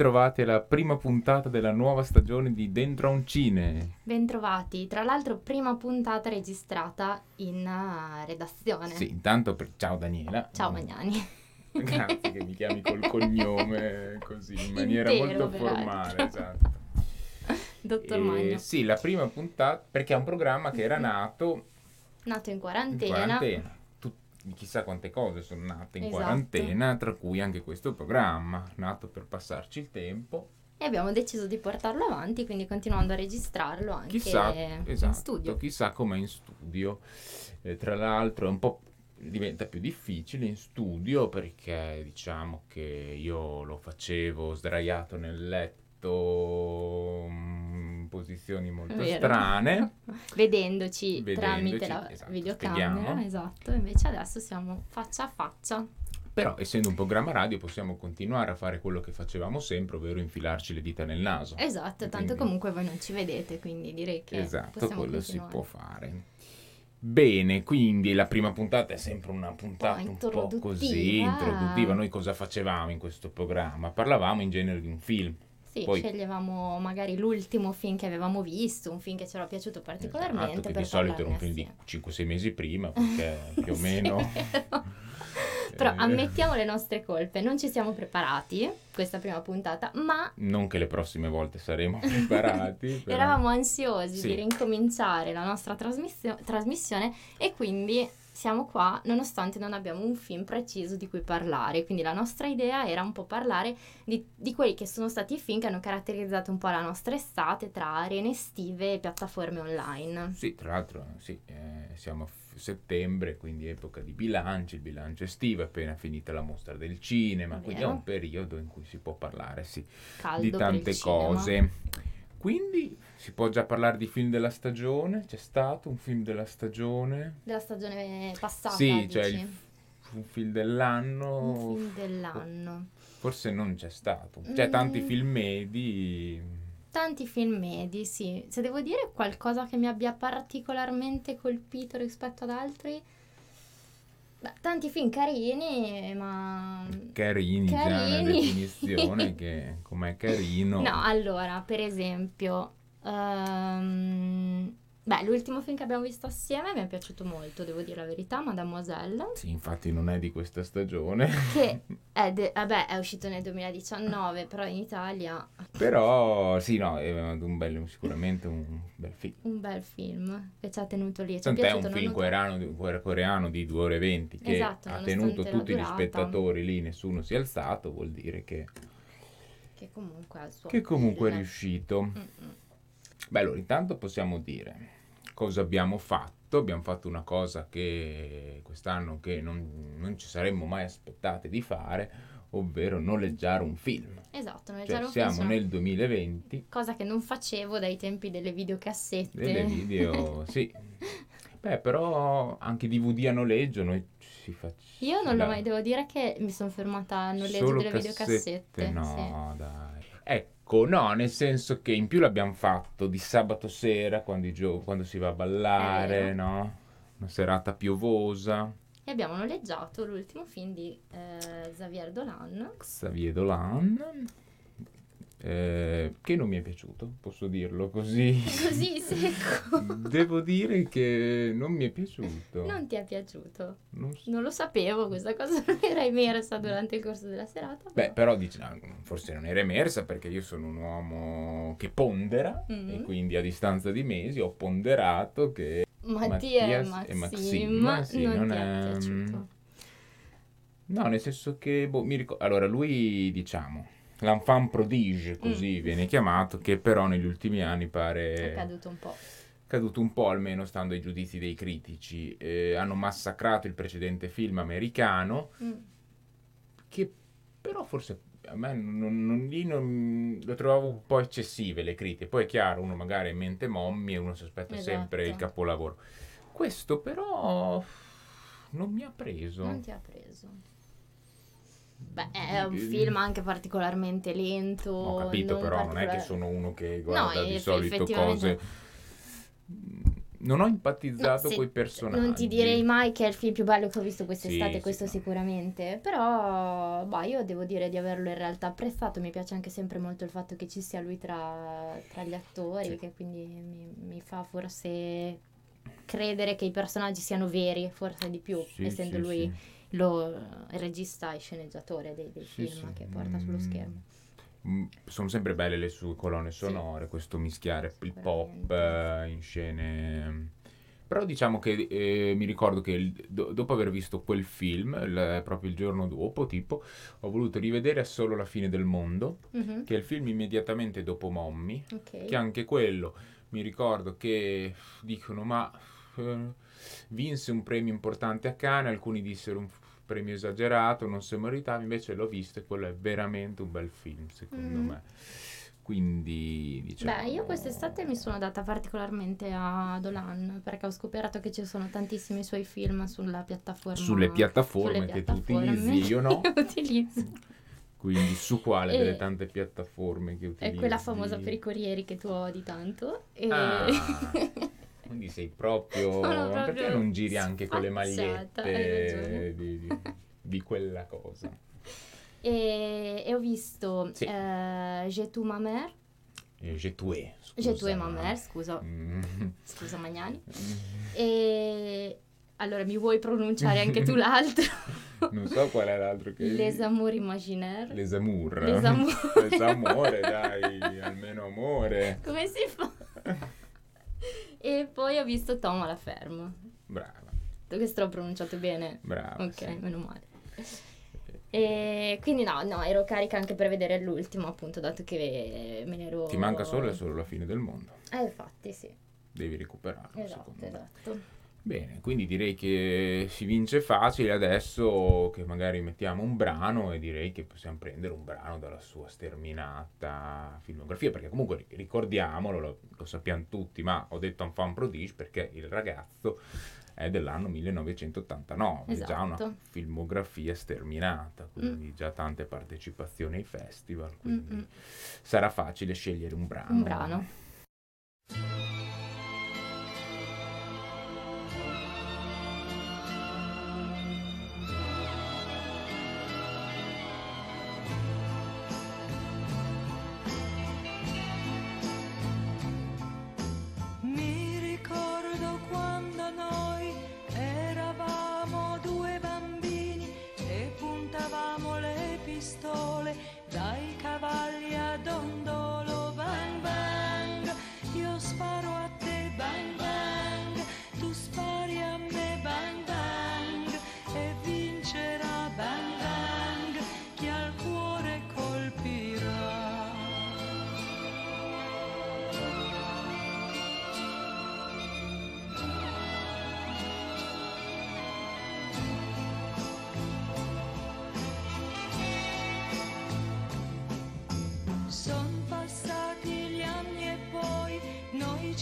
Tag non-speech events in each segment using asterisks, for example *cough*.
bentrovati alla prima puntata della nuova stagione di Dentro a un Cine. Bentrovati, tra l'altro prima puntata registrata in uh, redazione. Sì, intanto per... ciao Daniela. Ciao Magnani. *laughs* Grazie che mi chiami col cognome così, in *laughs* maniera Intero, molto formale, *laughs* esatto. Dottor E Magno, sì, la prima puntata, perché è un programma che era nato nato in in quarantena. Tu- chissà quante cose sono nate in Esatto. quarantena, tra cui anche questo programma, nato per passarci il tempo. E abbiamo deciso di portarlo avanti, quindi continuando a registrarlo anche Chissà, in esatto, studio. chissà com'è in studio. Eh, tra l'altro è un po' diventa più difficile in studio perché diciamo che io lo facevo sdraiato nel letto in posizioni molto Vero. strane. *laughs* Vedendoci, Vedendoci, tramite la esatto, videocamera, spieghiamo. esatto, invece adesso siamo faccia a faccia. Però essendo un programma radio possiamo continuare a fare quello che facevamo sempre, ovvero infilarci le dita nel naso. Esatto, tanto Quindi- comunque voi non ci vedete, quindi direi che Esatto, quello si può fare. Bene, quindi la prima puntata è sempre una puntata un po' così introduttiva. Noi cosa facevamo in questo programma? Parlavamo in genere di un film. Sì, Poi- sceglievamo magari l'ultimo film che avevamo visto, un film che ci era piaciuto particolarmente. Esatto, che di solito era un film di assieme. 5-6 mesi prima, *laughs* perché più o meno... *laughs* Però eh, ammettiamo le nostre colpe, non ci siamo preparati questa prima puntata, ma Non che le prossime volte saremo *laughs* preparati. però- eravamo ansiosi Sì. di rincominciare la nostra trasmissio- trasmissione e quindi siamo qua nonostante non abbiamo un film preciso di cui parlare. Quindi la nostra idea era un po' parlare di, di quelli che sono stati i film che hanno caratterizzato un po' la nostra estate tra arene estive e piattaforme online. Sì, tra l'altro sì, eh, siamo a f- settembre, quindi epoca di bilanci, il bilancio estivo, è appena finita la mostra del cinema, È quindi è vero. un periodo in cui si può parlare, sì. Di tante il cinema. Quindi si può già parlare di film della stagione? C'è stato un film della stagione? Della stagione passata, sì, cioè dici? il- un film dell'anno? Un film dell'anno. Forse non c'è stato. C'è tanti Mm. film medi. Tanti film medi, sì. Se devo dire qualcosa che mi abbia particolarmente colpito rispetto ad altri, beh, tanti film carini, ma... Carini, già una Carini. definizione *laughs* che com'è carino. No, allora, per esempio, ehm, beh, l'ultimo film che abbiamo visto assieme mi è piaciuto molto, devo dire la verità, Mademoiselle, Sì, infatti non è di questa stagione. che *laughs* è, de- vabbè, è uscito nel 2019, però in Italia Però sì, no, è un bel, sicuramente un bel film. un bel film che ci ha tenuto lì. Ci è Tant'è piaciuto, un film coreano, di- coreano di 2 ore e 20 che Esatto, ha tenuto tutti gli spettatori lì, nessuno si è alzato, vuol dire che, Che comunque suo che comunque è riuscito. Mm-mm. Beh, allora intanto possiamo dire cosa abbiamo fatto. Abbiamo fatto una cosa che quest'anno che non, non ci saremmo mai aspettate di fare, ovvero noleggiare un film. Esatto, nel Cioè Giallo siamo Film nel 2020, cosa che non facevo dai tempi delle videocassette. delle video, *laughs* sì. Beh, però anche DVD a noleggio noi si facciamo. Io non l'ho mai, devo dire che mi sono fermata a noleggio Solo delle videocassette. sì. No, dai. Ecco, no, nel senso che in più l'abbiamo fatto di sabato sera quando, gio- quando si va a ballare, no? Una serata piovosa. E abbiamo noleggiato l'ultimo film di eh, Xavier Dolan. Xavier Dolan. Eh, che non mi è piaciuto, posso dirlo così. *laughs* Così secco. Devo dire che non mi è piaciuto. Non ti è piaciuto? Non so- Non lo sapevo, questa cosa non era emersa durante il corso della serata. Beh, però dici, no, forse non era emersa perché io sono un uomo che pondera Mm. e quindi a distanza di mesi ho ponderato che Mattia e Mattias e Maxim, Maxim, sì, non, non ti è piaciuto. No, nel senso che, boh, mi ricor- allora lui, diciamo, l'enfant prodige, così Mm. viene chiamato, che però negli ultimi anni pare È caduto un po'. caduto un po', almeno stando ai giudizi dei critici. Eh, hanno massacrato il precedente film americano, Mm. che però forse a me non, non- lì non- lo trovavo un po' eccessive le critiche. Poi è chiaro, uno magari ha in mente Mommy e uno si aspetta sempre il Esatto. capolavoro. Questo però non mi ha preso. Non ti ha preso. Beh, è un film anche particolarmente lento. Ho capito, non però non è che particolar- sono uno che guarda No, di eff- solito effettivamente- cose non ho empatizzato No, con i personaggi. Non ti direi mai che è il film più bello che ho visto quest'estate, Sì, sì, questo no. sicuramente. Però, bah, io devo dire di averlo in realtà apprezzato. Mi piace anche sempre molto il fatto che ci sia lui tra, tra gli attori, Sì. che quindi mi, mi fa forse credere che i personaggi siano veri, forse di più, Sì, essendo sì, lui sì. Lo, il regista e sceneggiatore dei, dei Sì, film sì. che porta sullo Mm. schermo. Mm, Sono sempre belle le sue colonne sonore, questo mischiare il pop eh, in scene. Però diciamo che eh, mi ricordo che il- do- dopo aver visto quel film, il- proprio il giorno dopo, tipo, ho voluto rivedere solo La fine del mondo, Mhm, che è il film immediatamente dopo Mommy, Ok. che anche quello mi ricordo che dicono ma eh, vinse un premio importante a Cannes, alcuni dissero un premio esagerato, non si meritava, invece l'ho visto e quello è veramente un bel film secondo Mhm. me. Quindi diciamo... Beh, io quest'estate mi sono data particolarmente a Dolan perché ho scoperto che ci sono tantissimi suoi film sulla piattaforma. Sulle piattaforme sulle che tu piattaforme utilizzi, io no. *laughs* che utilizzo. Quindi su quale E- delle tante piattaforme che È utilizzi? quella famosa per i corrieri che tu odi tanto. E... Ah, *laughs* quindi sei proprio... *laughs* Sono Perché proprio non giri anche con le magliette di, di- di quella cosa? e, e ho visto Sì. eh, Je tu ma mère, Eh, Je tue, scusa. Je ma mère, scusa, Mm. scusa Magnani. *laughs* E allora mi vuoi pronunciare anche tu l'altro? *laughs* Non so qual è l'altro che... Les amours imaginaires. Les amours. Les amours. Les amore, dai, almeno amore. Come si fa? E poi ho visto Tom alla ferma. Brava, Questo l'ho pronunciato bene. brava. Ok, sì. meno male. E quindi no, no, ero carica anche per vedere l'ultimo, appunto, dato che me ne ero... Ti manca solo e solo la fine del mondo. Eh, infatti, sì. Devi recuperarlo, Esatto, secondo me. Esatto. Bene, quindi direi che si vince facile adesso che magari mettiamo un brano e direi che possiamo prendere un brano dalla sua sterminata filmografia, perché comunque ricordiamolo, lo, lo sappiamo tutti, ma ho detto un fan prodige perché il ragazzo è dell'anno 1989, già una Esatto. filmografia sterminata, quindi già tante partecipazioni ai festival, quindi Mm-mm. sarà facile scegliere un brano. Un brano.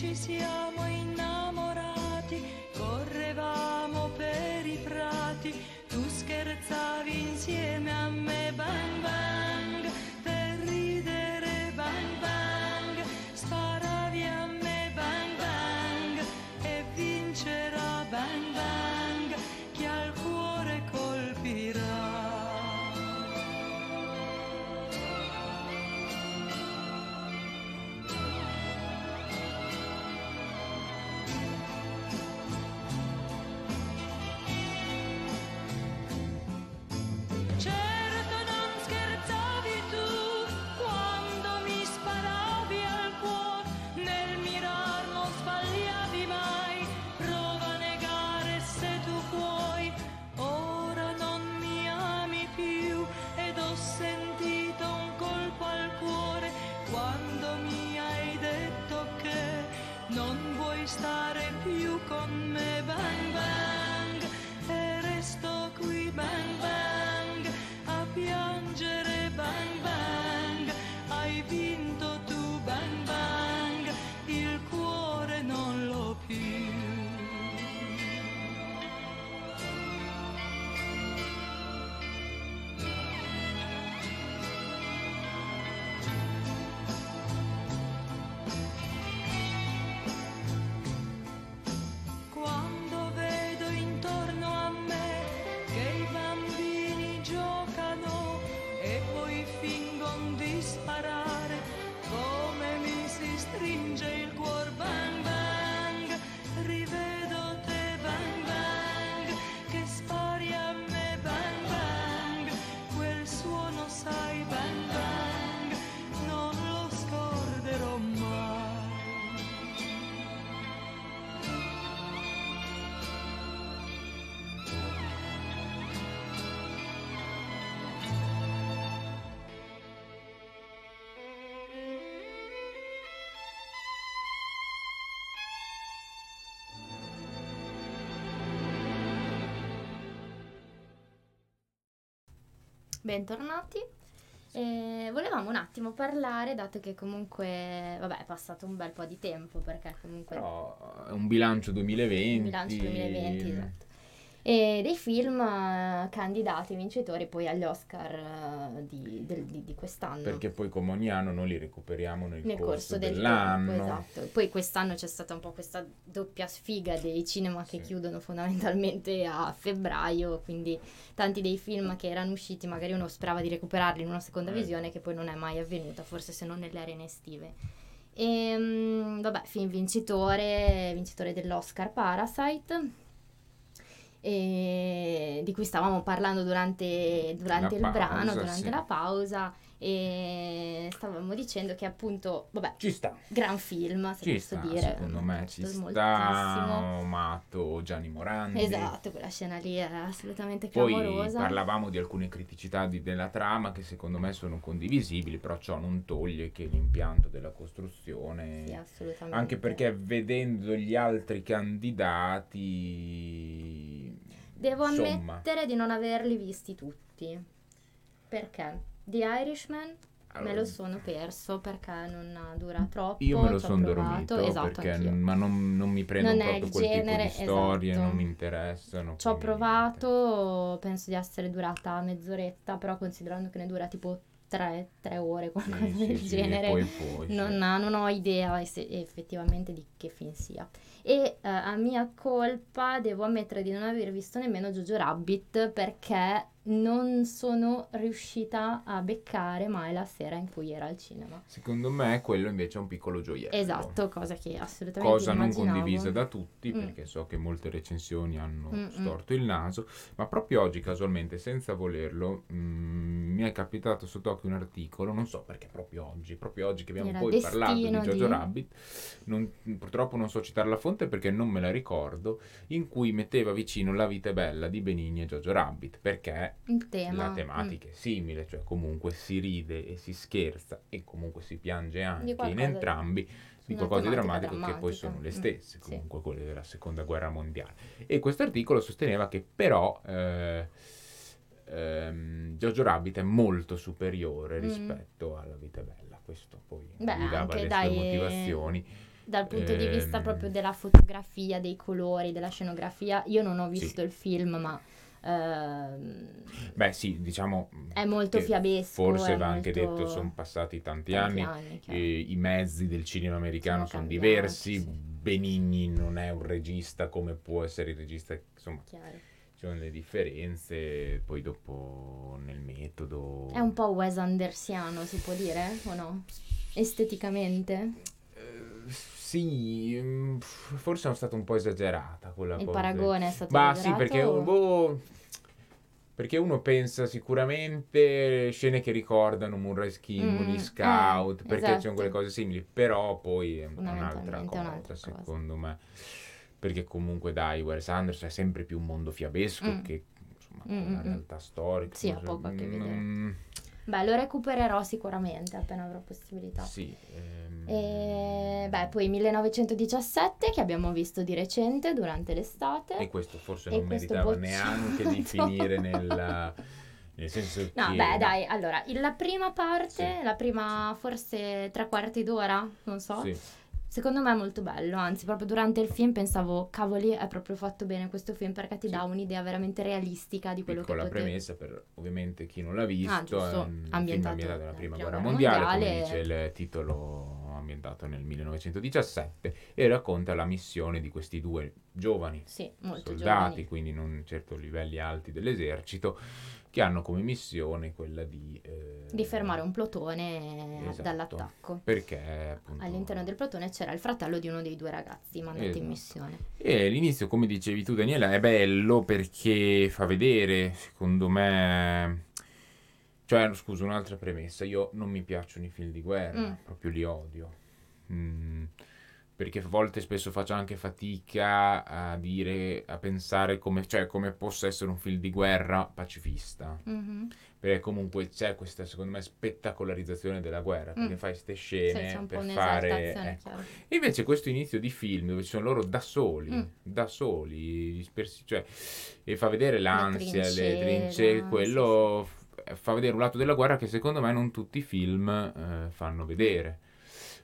Noi Bentornati. E volevamo un attimo parlare, dato che comunque, vabbè, è passato un bel po' di tempo, perché comunque Però è un bilancio 2020. il bilancio 2020, esatto. E dei film eh, candidati vincitori poi agli Oscar eh, di, del- di- di quest'anno. Perché poi come ogni anno noi li recuperiamo nel, nel corso del dell'anno. tempo, esatto. Poi quest'anno c'è stata un po' questa doppia sfiga dei cinema che Sì. chiudono fondamentalmente a febbraio, quindi tanti dei film che erano usciti magari uno sperava di recuperarli in una seconda Eh. visione che poi non è mai avvenuta, forse se non nelle arene estive. E mm, vabbè, film vincitore, vincitore dell'Oscar Parasite. E di cui stavamo parlando durante, durante il brano, pausa, durante sì. la pausa e stavamo dicendo che appunto, vabbè, Ci sta. gran film, se Ci posso sta, dire. secondo me ci sta. Amato Gianni Morandi. Esatto, quella scena lì era assolutamente Poi clamorosa. parlavamo di alcune criticità di- della trama che secondo me sono condivisibili, però ciò non toglie che l'impianto della costruzione, Sì, assolutamente. anche perché vedendo gli altri candidati, Devo insomma, ammettere di non averli visti tutti. Perché? The Irishman me allora, lo sono perso perché non dura troppo. io me lo sono dormito Esatto, perché anch'io. ma non, non mi prendono Non proprio quel genere, tipo di storie, esatto. non mi interessano. Ci ho provato, penso di essere durata mezz'oretta, però considerando che ne dura tipo tre, tre ore, qualcosa Sì, del sì, genere, poi, poi, sì. non, non ho idea effettivamente di che film sia. E eh, a mia colpa devo ammettere di non aver visto nemmeno Jojo Rabbit perché non sono riuscita a beccare mai la sera in cui era al cinema. Secondo me quello invece è un piccolo gioiello. Esatto, cosa che assolutamente cosa non condivisa da tutti Mm. perché so che molte recensioni hanno Mm, mm. storto il naso ma proprio oggi casualmente senza volerlo mm, mi è capitato sott'occhio un articolo non so perché proprio oggi proprio oggi che abbiamo Era poi parlato di Jojo di- Rabbit non- purtroppo non so citare la fonte perché non me la ricordo in cui metteva vicino La vita è bella di Benigni e Jojo Rabbit perché Il tema. la tematica è simile cioè comunque si ride e si scherza e comunque si piange anche in entrambi di qualcosa di drammatico che poi sono le. Mm, stesse, sì. comunque quelle della seconda guerra mondiale. E questo articolo sosteneva che però eh, ehm, Jojo Rabbit è molto superiore Mm. rispetto alla vita bella. Questo poi Beh, gli dava le dai, sue motivazioni. Dal punto di vista Ehm, proprio della fotografia, dei colori, della scenografia, io non ho visto Sì. il film, ma ehm, Beh sì, diciamo è molto fiabesco. Forse va anche molto- detto, sono passati tanti, tanti anni, e i mezzi del cinema americano Sono sono, cambiati, diversi. sì. Benigni non è un regista come può essere il regista, insomma, Chiaro. ci sono le differenze, poi dopo nel metodo... È un po' Wes Andersiano, si può dire o no? Esteticamente? Eh, sì, mm, forse sono stata un po' esagerata quella Il cosa. paragone è stato Ma sì, perché, o- boh, perché uno pensa sicuramente scene che ricordano Moonrise Mm, gli Scout, eh, perché esatto. ci sono quelle cose simili, però poi è un'altra cosa, un'altra cosa. secondo me. Perché comunque dai, Wes Anderson è sempre più un mondo fiabesco Mm. che insomma Mm, una mm, realtà storica. Sì, ha poco a che vedere. Beh, lo recupererò sicuramente appena avrò possibilità. Sì. ehm, E beh, poi 1917 che abbiamo visto di recente durante l'estate. E questo forse E non questo meritava bocciato. neanche di finire nel, nel senso che... No, beh, dai, allora, la prima parte, Sì. la prima forse tre quarti d'ora, non so, Sì, secondo me è molto bello, anzi, proprio durante il film pensavo, cavoli, è proprio fatto bene questo film perché ti Sì. dà un'idea veramente realistica di quello piccola che poteva... premessa per ovviamente chi non l'ha visto, Ah, giusto, è un film ambientato ambientato nella prima guerra mondiale, Mondiale. come dice il titolo ambientato nel 1917 e racconta la missione di questi due giovani Sì, soldati, giovani. quindi non certo livelli alti dell'esercito, che hanno come missione quella di... eh, Di fermare un plotone Esatto. dall'attacco. Perché appunto... All'interno del plotone c'era il fratello di uno dei due ragazzi mandati Esatto. in missione. E l'inizio, come dicevi tu Daniela, è bello perché fa vedere, secondo me... Cioè, scusa, un'altra premessa. Io non mi piacciono i film di guerra, Mm. proprio li odio. Mm, perché a volte spesso faccio anche fatica a dire, a pensare come, cioè, come possa essere un film di guerra pacifista. Mhm. Perché comunque c'è questa, secondo me, spettacolarizzazione della guerra. Perché Mm. fai queste Sì, scene po' per fare... ecco. E invece questo inizio di film dove ci sono loro da soli, Mm. da soli, dispersi, cioè, e fa vedere l'ansia, le trincee, quello f- fa vedere un lato della guerra che secondo me non tutti i film eh, fanno vedere.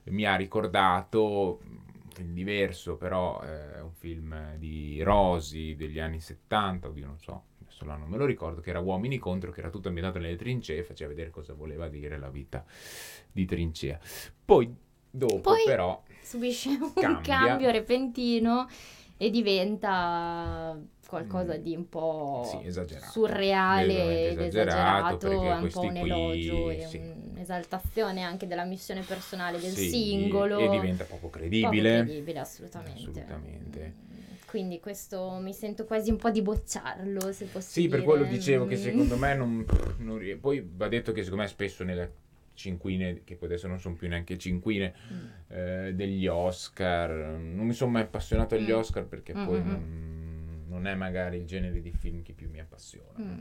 Mi ha ricordato un film diverso, però eh, è un film di Rosi degli anni 70, oddio non so, adesso l'anno me lo ricordo, che era Uomini contro, che era tutto ambientato nelle trincee, faceva vedere cosa voleva dire la vita di trincea. Poi dopo Poi- però Subisce un Cambia. cambio repentino e diventa qualcosa Mm. di un po' Sì, esagerato. surreale ed esagerato, esagerato, un po' un qui, elogio e sì. un'esaltazione anche della missione personale del Sì, singolo. e diventa poco Poco credibile. credibile, assolutamente. Assolutamente. Mm, Quindi questo mi sento quasi un po' di bocciarlo, se posso Sì, per quello dicevo che Mm. secondo me non, non Poi va detto che secondo me spesso nelle cinquine, che poi adesso non sono più neanche cinquine, Mm. eh, degli Oscar. Non mi sono mai appassionato agli Mm. Oscar perché Mm, poi non, non è magari il genere di film che più mi appassiona. Mm.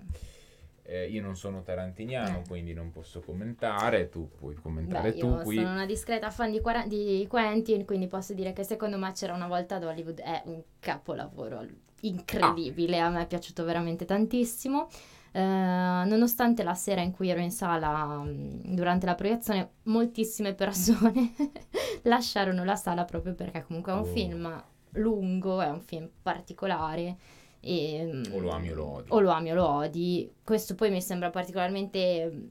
Eh, io non sono tarantiniano, Eh. quindi non posso commentare, tu puoi commentare Beh, tu io qui. sono una discreta fan di, Quara- di Quentin, quindi posso dire che secondo me c'era una volta ad Hollywood è un capolavoro incredibile, a me è piaciuto veramente tantissimo. Eh, nonostante la sera in cui ero in sala mh, durante la proiezione, moltissime persone *laughs* lasciarono la sala proprio perché comunque è un Oh. film lungo, è un film particolare. E, mh, O lo ami o lo odi. O lo ami o lo odi. Questo poi mi sembra particolarmente mh,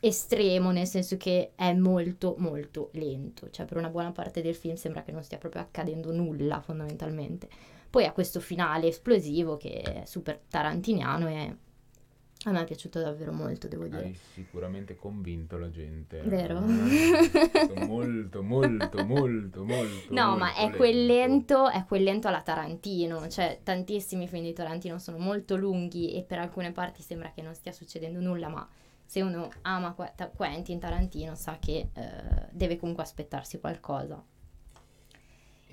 estremo, nel senso che è molto molto lento, cioè per una buona parte del film sembra che non stia proprio accadendo nulla fondamentalmente. Poi ha questo finale esplosivo che è super tarantiniano e a me è piaciuto davvero molto, devo dire. Hai sicuramente convinto la gente. Vero? Molto, *laughs* molto, molto, molto, molto. No, ma molto è quel lento, è quel lento alla Tarantino, cioè tantissimi film di Tarantino sono molto lunghi e per alcune parti sembra che non stia succedendo nulla, ma se uno ama Quentin Tarantino sa che eh, deve comunque aspettarsi qualcosa.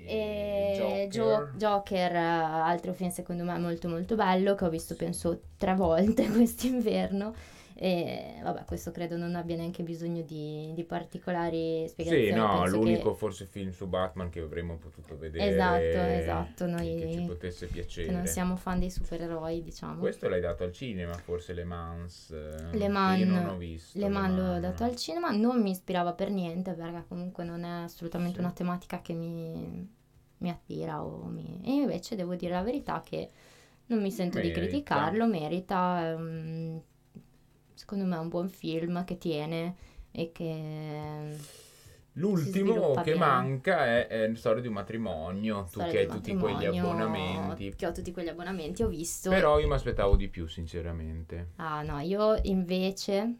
E Gio- Joker, eh, altro film secondo me molto molto bello che ho visto penso tre volte *laughs* quest'inverno. E vabbè, questo credo non abbia neanche bisogno di, di particolari spiegazioni. Sì, no, penso l'unico che- forse film su Batman che avremmo potuto vedere. Esatto, esatto, che- noi Che ci potesse piacere. che non siamo fan dei supereroi, diciamo. Questo l'hai dato al cinema, forse Le Mans. eh, Le che Mans- Io non ho visto. Le Man l'ho Mans. dato al cinema, non mi ispirava per niente perché comunque non è assolutamente Sì. una tematica che mi, mi attira o mi... E invece devo dire la verità che non mi sento di Merita. criticarlo, merita, un- secondo me è un buon film che tiene e che... Si L'ultimo che bene. manca è, è storia di un matrimonio. Tu storia che hai tutti quegli abbonamenti. Che ho tutti quegli abbonamenti, ho visto... Però io mi aspettavo di più, sinceramente. Ah no, io invece,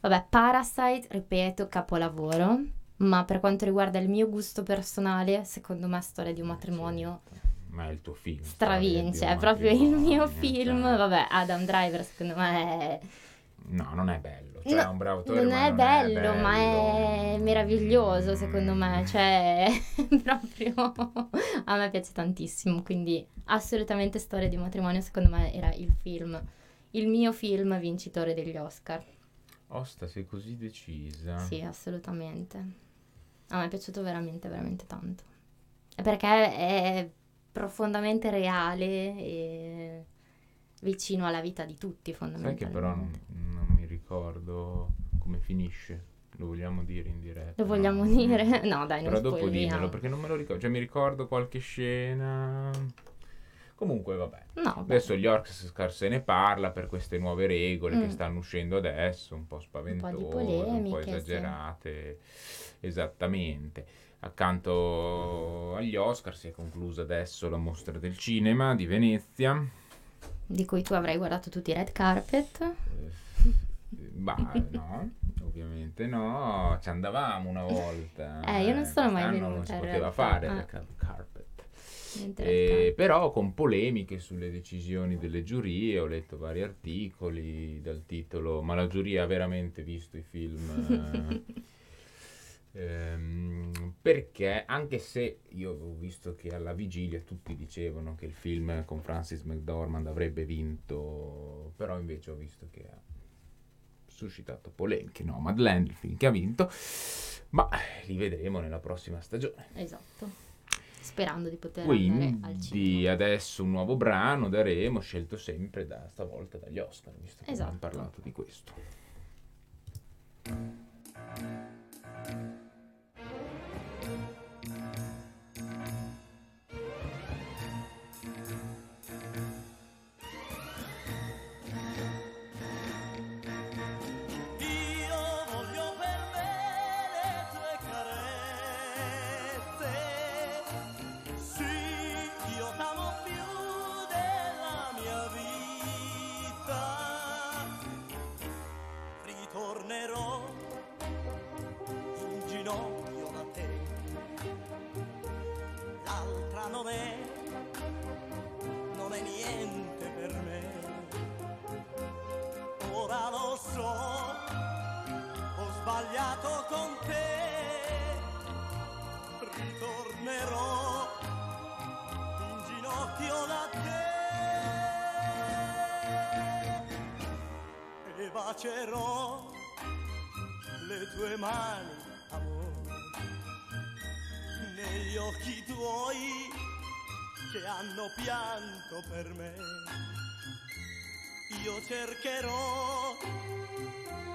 vabbè, Parasite, ripeto, capolavoro, ma per quanto riguarda il mio gusto personale, secondo me Storia di un matrimonio Ma è il tuo film. stravince, è proprio il mio matrimonio, film, cioè. vabbè, Adam Driver secondo me è... No, non è bello. Cioè, No, è un bravo attore, non ma è non bello, ma è bello. meraviglioso secondo me, Mm. cioè *laughs* proprio a me piace tantissimo, quindi assolutamente Storia di un matrimonio secondo me era il film, il mio film vincitore degli Oscar. Osta, sei così decisa. Sì, assolutamente. A me è piaciuto veramente, veramente tanto. Perché è profondamente reale e vicino alla vita di tutti, Sai fondamentalmente. che però non, non mi ricordo come finisce. Lo vogliamo dire in diretta. Lo vogliamo no? dire? *laughs* No, dai, non Però dopo dimmelo perché non me lo ricordo. Cioè, mi ricordo qualche scena. Comunque, vabbè. No, Adesso gli Oscar se ne parla per queste nuove regole che Mm. stanno uscendo adesso, un po' spaventose, un po', polemiche, sì. esagerate. Esattamente. Accanto agli Oscar si è conclusa adesso la mostra del cinema di Venezia. di cui tu avrai guardato tutti i red carpet. Eh, Bah, no, ovviamente no, ci andavamo una volta. Eh, io non sono mai venuta Non si poteva fare ah. carpet. Eh, però con polemiche sulle decisioni delle giurie, ho letto vari articoli dal titolo Ma la giuria ha veramente visto i film? Eh, *laughs* ehm, perché anche se io ho visto che alla vigilia tutti dicevano che il film con Francis McDormand avrebbe vinto, però invece ho visto che ha suscitato polemiche. No, Madland, il film che ha vinto, ma li vedremo nella prossima stagione. Esatto. sperando di poter Quindi adesso un nuovo brano daremo, scelto sempre da stavolta dagli Oscar, visto che abbiamo Esatto. parlato di questo. Bacerò le tue mani, amore, negli occhi tuoi che hanno pianto per me. Io cercherò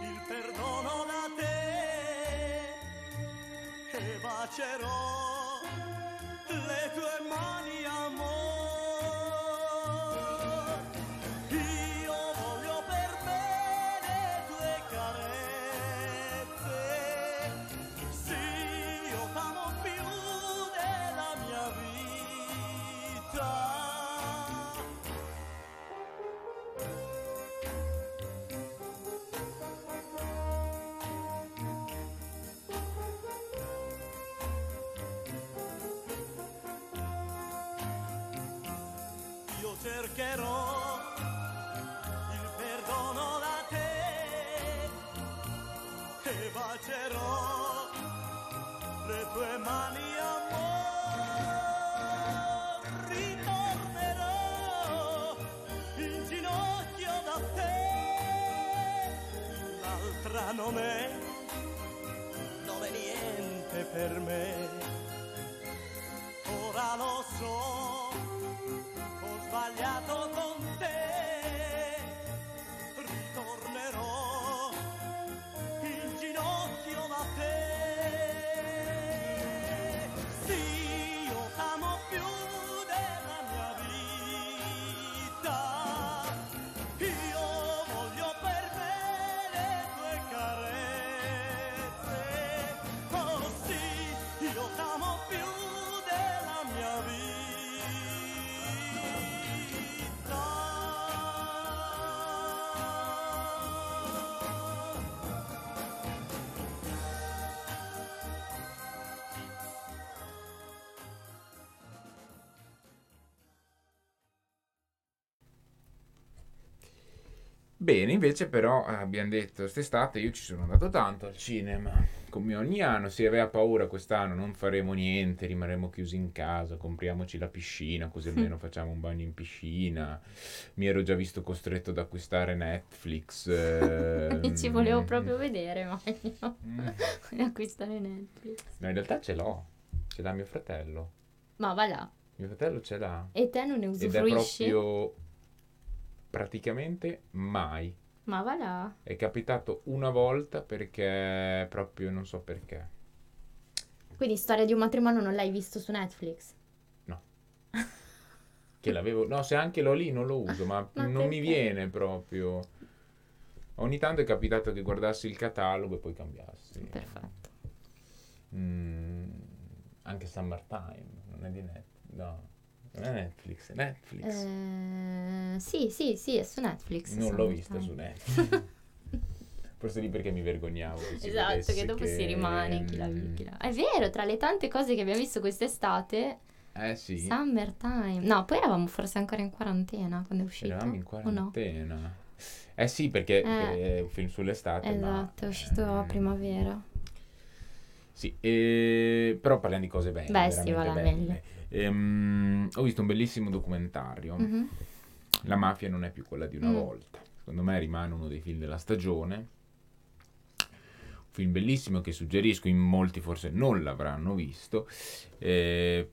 il perdono da te e bacerò le tue cercherò il perdono da te e bacerò le tue mani amor ritornerò in ginocchio da te. L'altra non è non è niente per me. Ora lo so sbagliato con te, ritornerò. In ginocchio da te. Sì, Bene, invece però eh, abbiamo detto quest'estate io ci sono andato tanto al cinema, come ogni anno, si aveva paura quest'anno, non faremo niente, rimarremo chiusi in casa, compriamoci la piscina, così almeno *laughs* facciamo un bagno in piscina. Mi ero già visto costretto ad acquistare Netflix. *laughs* ehm, Ci volevo proprio vedere, ma Mm. *laughs* voglio acquistare Netflix. No, in realtà ce l'ho, ce l'ha mio fratello. Ma va là. Mio fratello ce l'ha. E te non ne Ed è usufruisci? proprio praticamente mai. Ma va là. È capitato una volta perché proprio non so perché. Quindi storia di un matrimonio non l'hai visto su Netflix? *laughs* Che l'avevo. No, se anche l'ho lì non lo uso, ma, *laughs* Ma non mi perché? viene proprio. Ogni tanto è capitato che guardassi il catalogo e poi cambiassi. Perfetto. Mm, anche Summertime, non è di Netflix. No, è Netflix, Netflix. Eh, sì, sì, sì, è su Netflix. non l'ho vista su. Netflix. *laughs* Forse lì perché mi vergognavo. Che Esatto, che dopo si rimane chi la mm, chi la- È vero, tra le tante cose che abbiamo visto quest'estate, Eh sì, Summertime. No, poi eravamo forse ancora in quarantena quando è uscito. eravamo in O no? quarantena. Eh sì, perché Eh. è un film sull'estate. ma, Esatto, è uscito a ehm, primavera. Sì, e- però parliamo di cose belle. Beh, sì, veramente va belle. Ehm, ho visto un bellissimo documentario. Mhm. La mafia non è più quella di una Mm. volta. Secondo me rimane uno dei film della stagione. Un film bellissimo che suggerisco, in molti forse non l'avranno visto. Eh,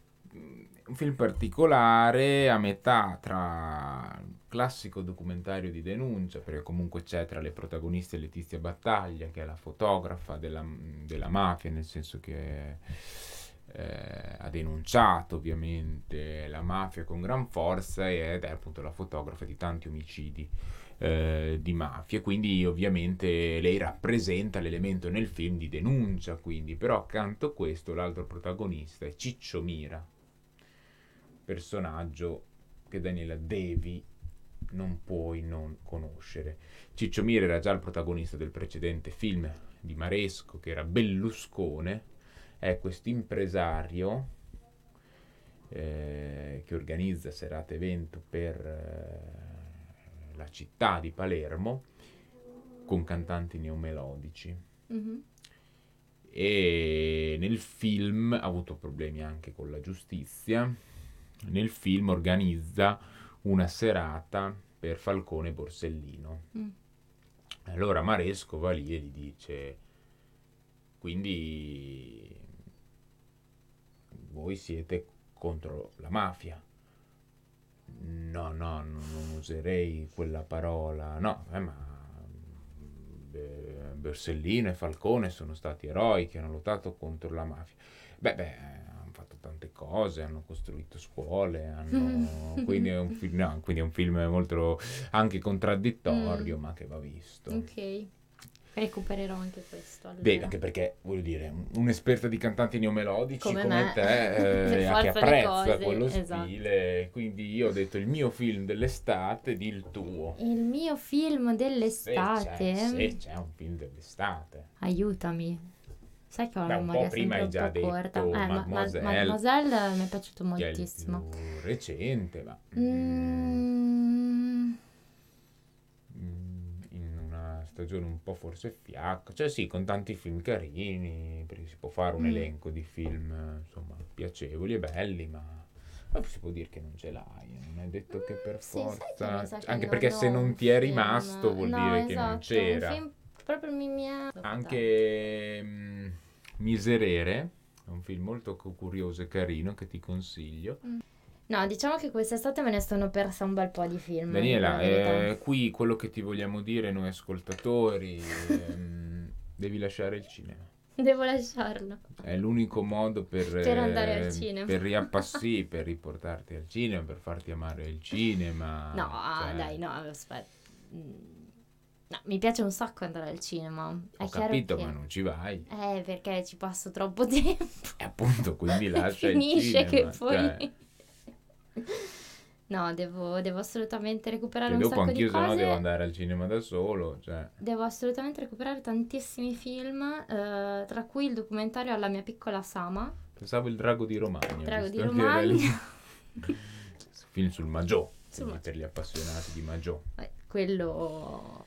un film particolare a metà tra il classico documentario di denuncia, perché comunque c'è tra le protagoniste Letizia Battaglia, che è la fotografa della, della mafia, nel senso che eh, ha denunciato ovviamente la mafia con gran forza ed è appunto la fotografa di tanti omicidi eh, di mafia, quindi ovviamente lei rappresenta l'elemento nel film di denuncia, quindi però accanto a questo l'altro protagonista è Ciccio Mira, personaggio che Daniela devi non puoi non conoscere. Ciccio Mira era già il protagonista del precedente film di Maresco che era Belluscone, è questo impresario eh, che organizza serate evento per eh, la città di Palermo con cantanti neomelodici Mhm. e nel film ha avuto problemi anche con la giustizia. Nel film organizza una serata per Falcone e Borsellino. Mm. Allora Maresco va lì e gli dice: Quindi voi siete contro la mafia? No, no, non, userei quella parola. No, eh, ma eh, Borsellino e Falcone sono stati eroi che hanno lottato contro la mafia. Beh, beh, hanno fatto tante cose, hanno costruito scuole, hanno... *laughs* quindi, è un film, no, quindi è un film molto anche contraddittorio, Mm. ma che va visto. Ok. Recupererò anche questo. Allora. Beh, anche perché, voglio dire, un- un'esperta di cantanti neomelodici Come come, me. te, *laughs* eh, che apprezza quello esatto. stile, quindi io ho detto il mio film dell'estate, di il tuo. Il mio film Se dell'estate. c'è, se c'è un film dell'estate. Aiutami. Sai che ho la memoria prima un già po' corta. detto Eh, ma- ma- Mademoiselle. Mademoiselle mi è piaciuto che è il moltissimo. più recente, ma Mm, mm, in una stagione un po' forse fiacca, cioè sì, con tanti film carini, perché si può fare un Mm. elenco di film, insomma, piacevoli e belli, ma ma si può dire che non ce l'hai, eh, non è detto che per Mm, forza, che anche perché se non ti è film- rimasto vuol no, dire che non esatto, c'era. Un film proprio mi, mi. Anche mm, Miserere, è un film molto cu- curioso e carino che ti consiglio. No, diciamo che quest'estate me ne sono persa un bel po' di film. Daniela, eh, qui quello che ti vogliamo dire noi ascoltatori, ehm, devi lasciare il cinema. Devo lasciarlo. È l'unico modo per, Per andare al eh, cinema. Per riappassi, per riportarti al cinema, per farti amare il cinema. No, cioè, dai, no, aspetta. Mm. No, mi piace un sacco andare al cinema. È Ho capito, che... ma non ci vai. Eh, perché ci passo troppo *laughs* tempo. E appunto, quindi *laughs* lascia il Finisce cinema. che poi... cioè. No, devo, devo assolutamente recuperare Che un dopo sacco di anch'io se no cose. devo andare al cinema da solo, cioè. Devo assolutamente recuperare tantissimi film, eh, tra cui il documentario alla mia piccola Sama, Pensavo il drago di Romagna. Drago di. Romagna. *laughs* Film sul Maggiò, Sul per gli appassionati di Maggiò. Eh, quello...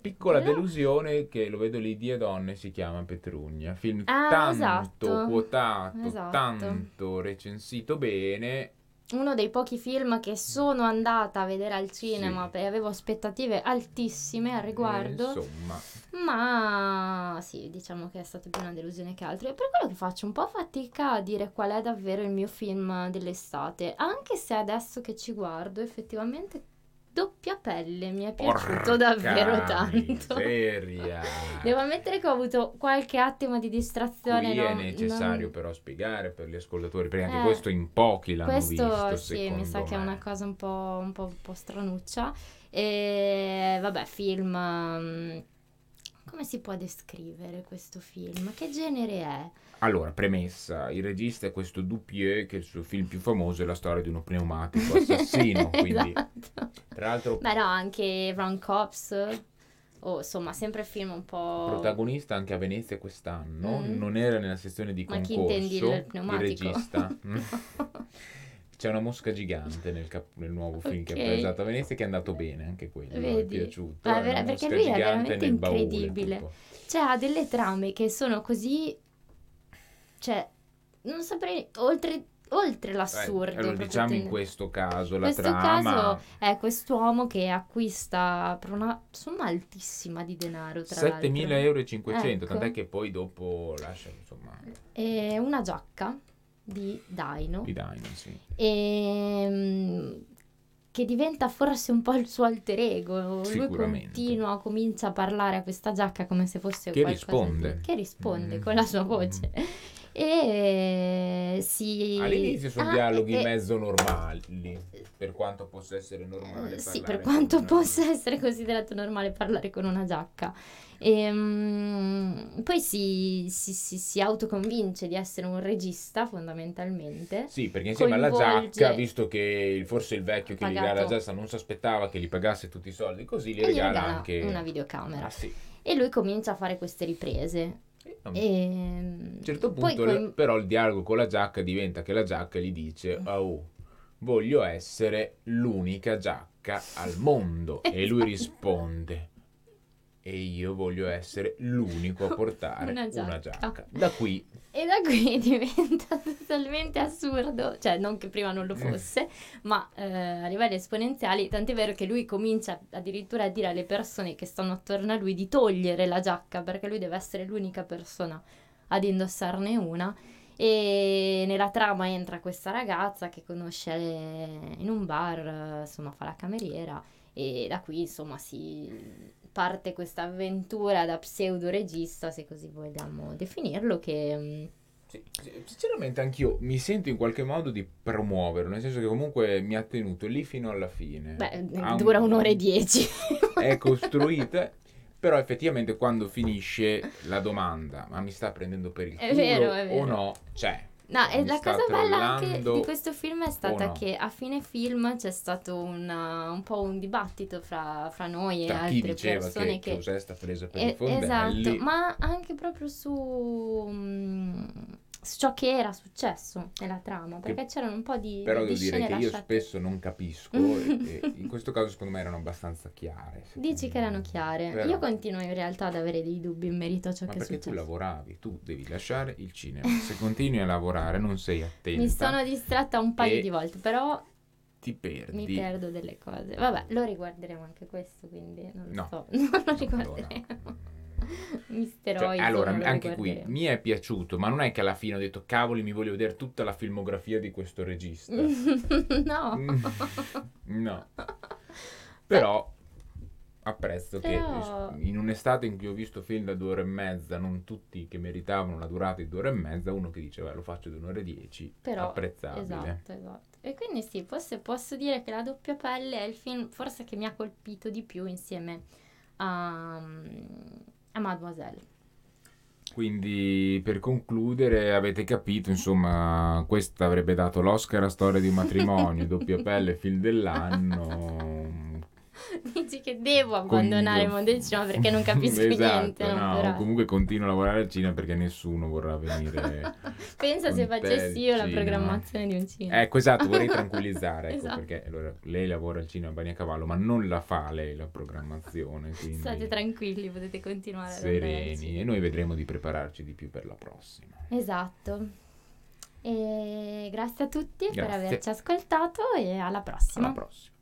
Piccola Però- delusione che lo vedo lì di e donne si chiama Petrugna. Film Ah, tanto esatto. quotato, Esatto. tanto recensito bene. Uno dei pochi film che sono andata a vedere al cinema Sì. perché avevo aspettative altissime al riguardo. eh, insomma, Ma sì, diciamo che è stata più una delusione che altro. E per quello che faccio un po' fatica a dire qual è davvero il mio film dell'estate. Anche se adesso che ci guardo, effettivamente Doppia Pelle mi è piaciuto porca davvero tanto. miseria. *laughs* Devo ammettere che ho avuto qualche attimo di distrazione. Qui è non- necessario non- però spiegare per gli ascoltatori, perché anche Eh, questo in pochi l'hanno Questo visto, sì, mi sa che è me. una cosa un po', un po', un po' stranuccia. E vabbè, film. mm, Come si può descrivere questo film? Che genere è? Allora, premessa, il regista è questo Dupieux che il suo film più famoso è la storia di uno pneumatico assassino, *laughs* quindi Esatto. tra l'altro Beh, no, anche Run Cops. O insomma, sempre film un po'. protagonista anche a Venezia quest'anno, Mm. non era nella sezione di Ma chi concorso, intendi il pneumatico? regista. *laughs* Mm. C'è una mosca gigante nel, cap- nel nuovo film che ha presentato a Venezia che è andato bene anche quello, mi è Vedi? piaciuto. Ah, è ver- una perché lui è veramente baule, incredibile. tipo. Cioè, ha delle trame che sono così. Cioè, non saprei. Oltre, oltre Eh, l'assurdo. allora proprio diciamo in questo caso In la questo trama caso è quest'uomo che acquista per una somma altissima di denaro, tra 7.000 l'altro. euro e 500, Ecco. tant'è che poi dopo lascia insomma E una giacca di Dino. Di Dino, sì. e mm, che diventa forse un po' il suo alter ego. Lui continua, comincia a parlare a questa giacca come se fosse Che qualcosa risponde. di- che risponde Mm. con la sua voce. E si All'inizio sono Ah, dialoghi e- mezzo normali, per quanto possa essere normale. Sì, per quanto una- possa essere considerato normale parlare con una giacca. Ehm, poi si, si, si, si autoconvince di essere un regista fondamentalmente. Sì, perché insieme alla Coinvolge- giacca, visto che forse il vecchio che gli regala la Pagato. giacca non si aspettava che gli pagasse tutti i soldi, così gli E gli regala, regala anche una videocamera. Ah, sì. E lui comincia a fare queste riprese. A E, un certo poi punto, coin- però, il dialogo con la giacca diventa che la giacca gli dice: Oh, voglio essere l'unica giacca al mondo. *laughs* E lui risponde: E io voglio essere l'unico a portare Una una giacca." giacca. Da qui E da qui *laughs* diventa totalmente assurdo, cioè non che prima non lo fosse, ma eh, a livelli esponenziali, tant'è vero che lui comincia addirittura a dire alle persone che stanno attorno a lui di togliere la giacca perché lui deve essere l'unica persona ad indossarne una. E nella trama entra questa ragazza che conosce in un bar, insomma fa la cameriera e da qui insomma si parte questa avventura da pseudo regista, se così vogliamo definirlo, che mm, Sì, sinceramente anch'io mi sento in qualche modo di promuoverlo, nel senso che comunque mi ha tenuto lì fino alla fine. beh, Ha un- dura un'ora e dieci. *laughs* È costruita, però effettivamente quando finisce la domanda, ma mi sta prendendo per il È culo vero, è vero. o no? Cioè, No, e la cosa bella anche di questo film è stata no? che a fine film c'è stato una- un po' un dibattito fra, fra noi e chi altre diceva persone che, che... José sta presa per Eh, i fondelli, esatto, ma anche proprio su, mm, su ciò che era successo nella trama, perché c'erano un po' di, però di devo dire che io lasciate- spesso non capisco *laughs* e, e in questo caso secondo me erano abbastanza chiare. Dici che erano chiare. Però- Io continuo in realtà ad avere dei dubbi in merito a ciò che è perché tu successo. lavoravi, tu devi lasciare il cinema. *laughs* Se continui a lavorare non sei attenta, Mi sono distratta un paio di volte, però ti perdi. mi perdo delle cose. Vabbè, lo riguarderemo anche questo, quindi non lo No. so. *laughs* Non lo riguarderemo. allora. *laughs* Mister Cioè, allora, anche qui mi è piaciuto, ma non è che alla fine ho detto cavoli, mi voglio vedere tutta la filmografia di questo regista. *laughs* no. Mm, no. *laughs* Però apprezzo Però- che in un'estate in cui ho visto film da due ore e mezza, non tutti che meritavano la durata di due ore e mezza, uno che dice, beh, lo faccio di un'ora e dieci, Però, apprezzabile. Esatto, esatto. E quindi sì, forse posso dire che La doppia pelle è il film forse che mi ha colpito di più insieme a, a Mademoiselle. Quindi per concludere avete capito, insomma, questa avrebbe dato l'Oscar a storia di un matrimonio, *laughs* doppia pelle, film dell'anno. *laughs* Dici che devo abbandonare il mondo del cinema perché non capisco *laughs* Esatto, niente. no, però- comunque continuo a lavorare al cinema perché nessuno vorrà venire. *laughs* Pensa se facessi io la programmazione di un cinema. Ecco, esatto, vorrei tranquillizzare, ecco, Esatto. perché allora, lei lavora al cinema Bagnacavallo, ma non la fa lei la programmazione, quindi State tranquilli, potete continuare sereni e noi vedremo di prepararci di più per la prossima. Esatto. E grazie a tutti per Grazie. averci ascoltato e alla prossima. Alla prossima.